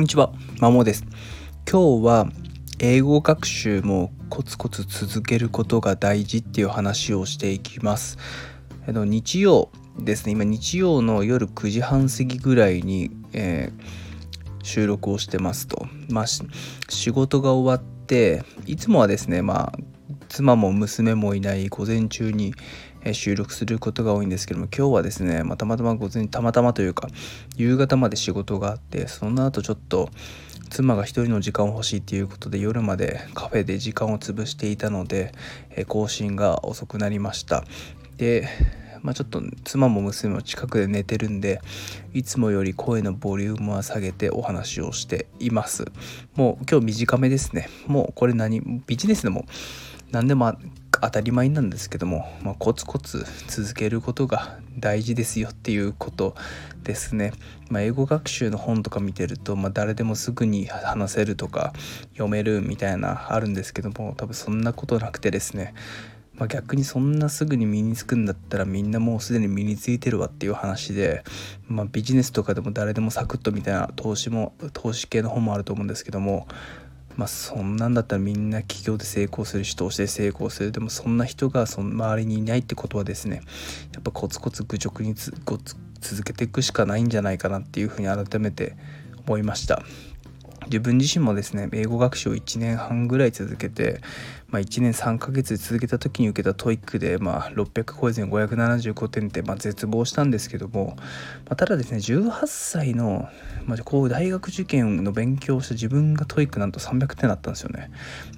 こんにちは、まもです。今日は英語学習もコツコツ続けることが大事っていう話をしていきます。えの日曜ですね、今日曜の夜9時半過ぎぐらいに、えー、収録をしてますと。まあ、仕事が終わって、いつもはですね、まあ、妻も娘もいない午前中に収録することが多いんですけども今日はですね、まあ、たまたま午前たまたまというか夕方まで仕事があってその後ちょっと妻が一人の時間を欲しいっていうことで夜までカフェで時間を潰していたので更新が遅くなりました。でまあ、ちょっと妻も娘も近くで寝てるんでいつもより声のボリュームは下げてお話をしています。もう今日短めですね。もうこれ何？ビジネスでも何でも当たり前なんですけども、まあ、コツコツ続けることが大事ですよっていうことですね。まあ、英語学習の本とか見てると、まあ、誰でもすぐに話せるとか読めるみたいなあるんですけども多分そんなことなくてですねまあ、逆にそんなすぐに身につくんだったらみんなもうすでに身についてるわっていう話で、まあ、ビジネスとかでも誰でもサクッとみたいな投資も投資系の本もあると思うんですけどもまあそんなんだったらみんな企業で成功するし投資で成功するでもそんな人がその周りにいないってことはですねやっぱコツコツ愚直に続けていくしかないんじゃないかなっていうふうに改めて思いました。自分自身もですね英語学習を1年半ぐらい続けて、まあ、1年3ヶ月続けた時に受けた TOEIC で、まあ、600超えずに575点って、まあ、絶望したんですけども、まあ、ただですね18歳の、まあ、こう大学受験の勉強をした自分が TOEIC なんと300点だったんですよね。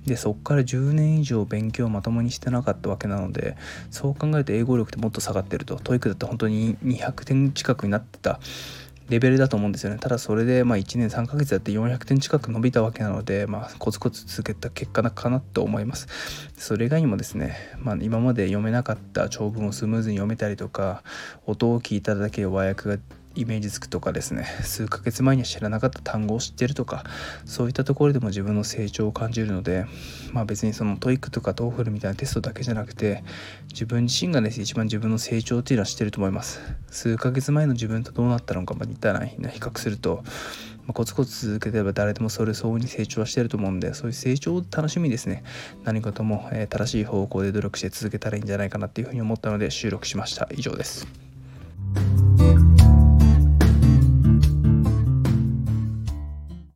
でそこから10年以上勉強をまともにしてなかったわけなのでそう考えると英語力ってもっと下がってると。TOEIC だって本当に200点近くになってた。レベルだと思うんですよね。ただそれでまあ1年3ヶ月やって400点近く伸びたわけなので、まあ、コツコツ続けた結果かなと思います。それ以外にもですね、まあ、今まで読めなかった長文をスムーズに読めたりとか音を聞いただけで和訳がイメージつくとかですね。数ヶ月前には知らなかった単語を知ってるとかそういったところでも自分の成長を感じるのでまあ別にその TOEIC とか TOEFL みたいなテストだけじゃなくて自分自身がですね一番自分の成長っていうのは知ってると思います。数ヶ月前の自分とどうなったのかまあ似たら比較するとまあ、コツコツ続けてれば誰でもそれ相応に成長はしてると思うんでそういう成長を楽しみですね。何事も、え、正しい方向で努力して続けたらいいんじゃないかなっていうふうに思ったので収録しました。以上です。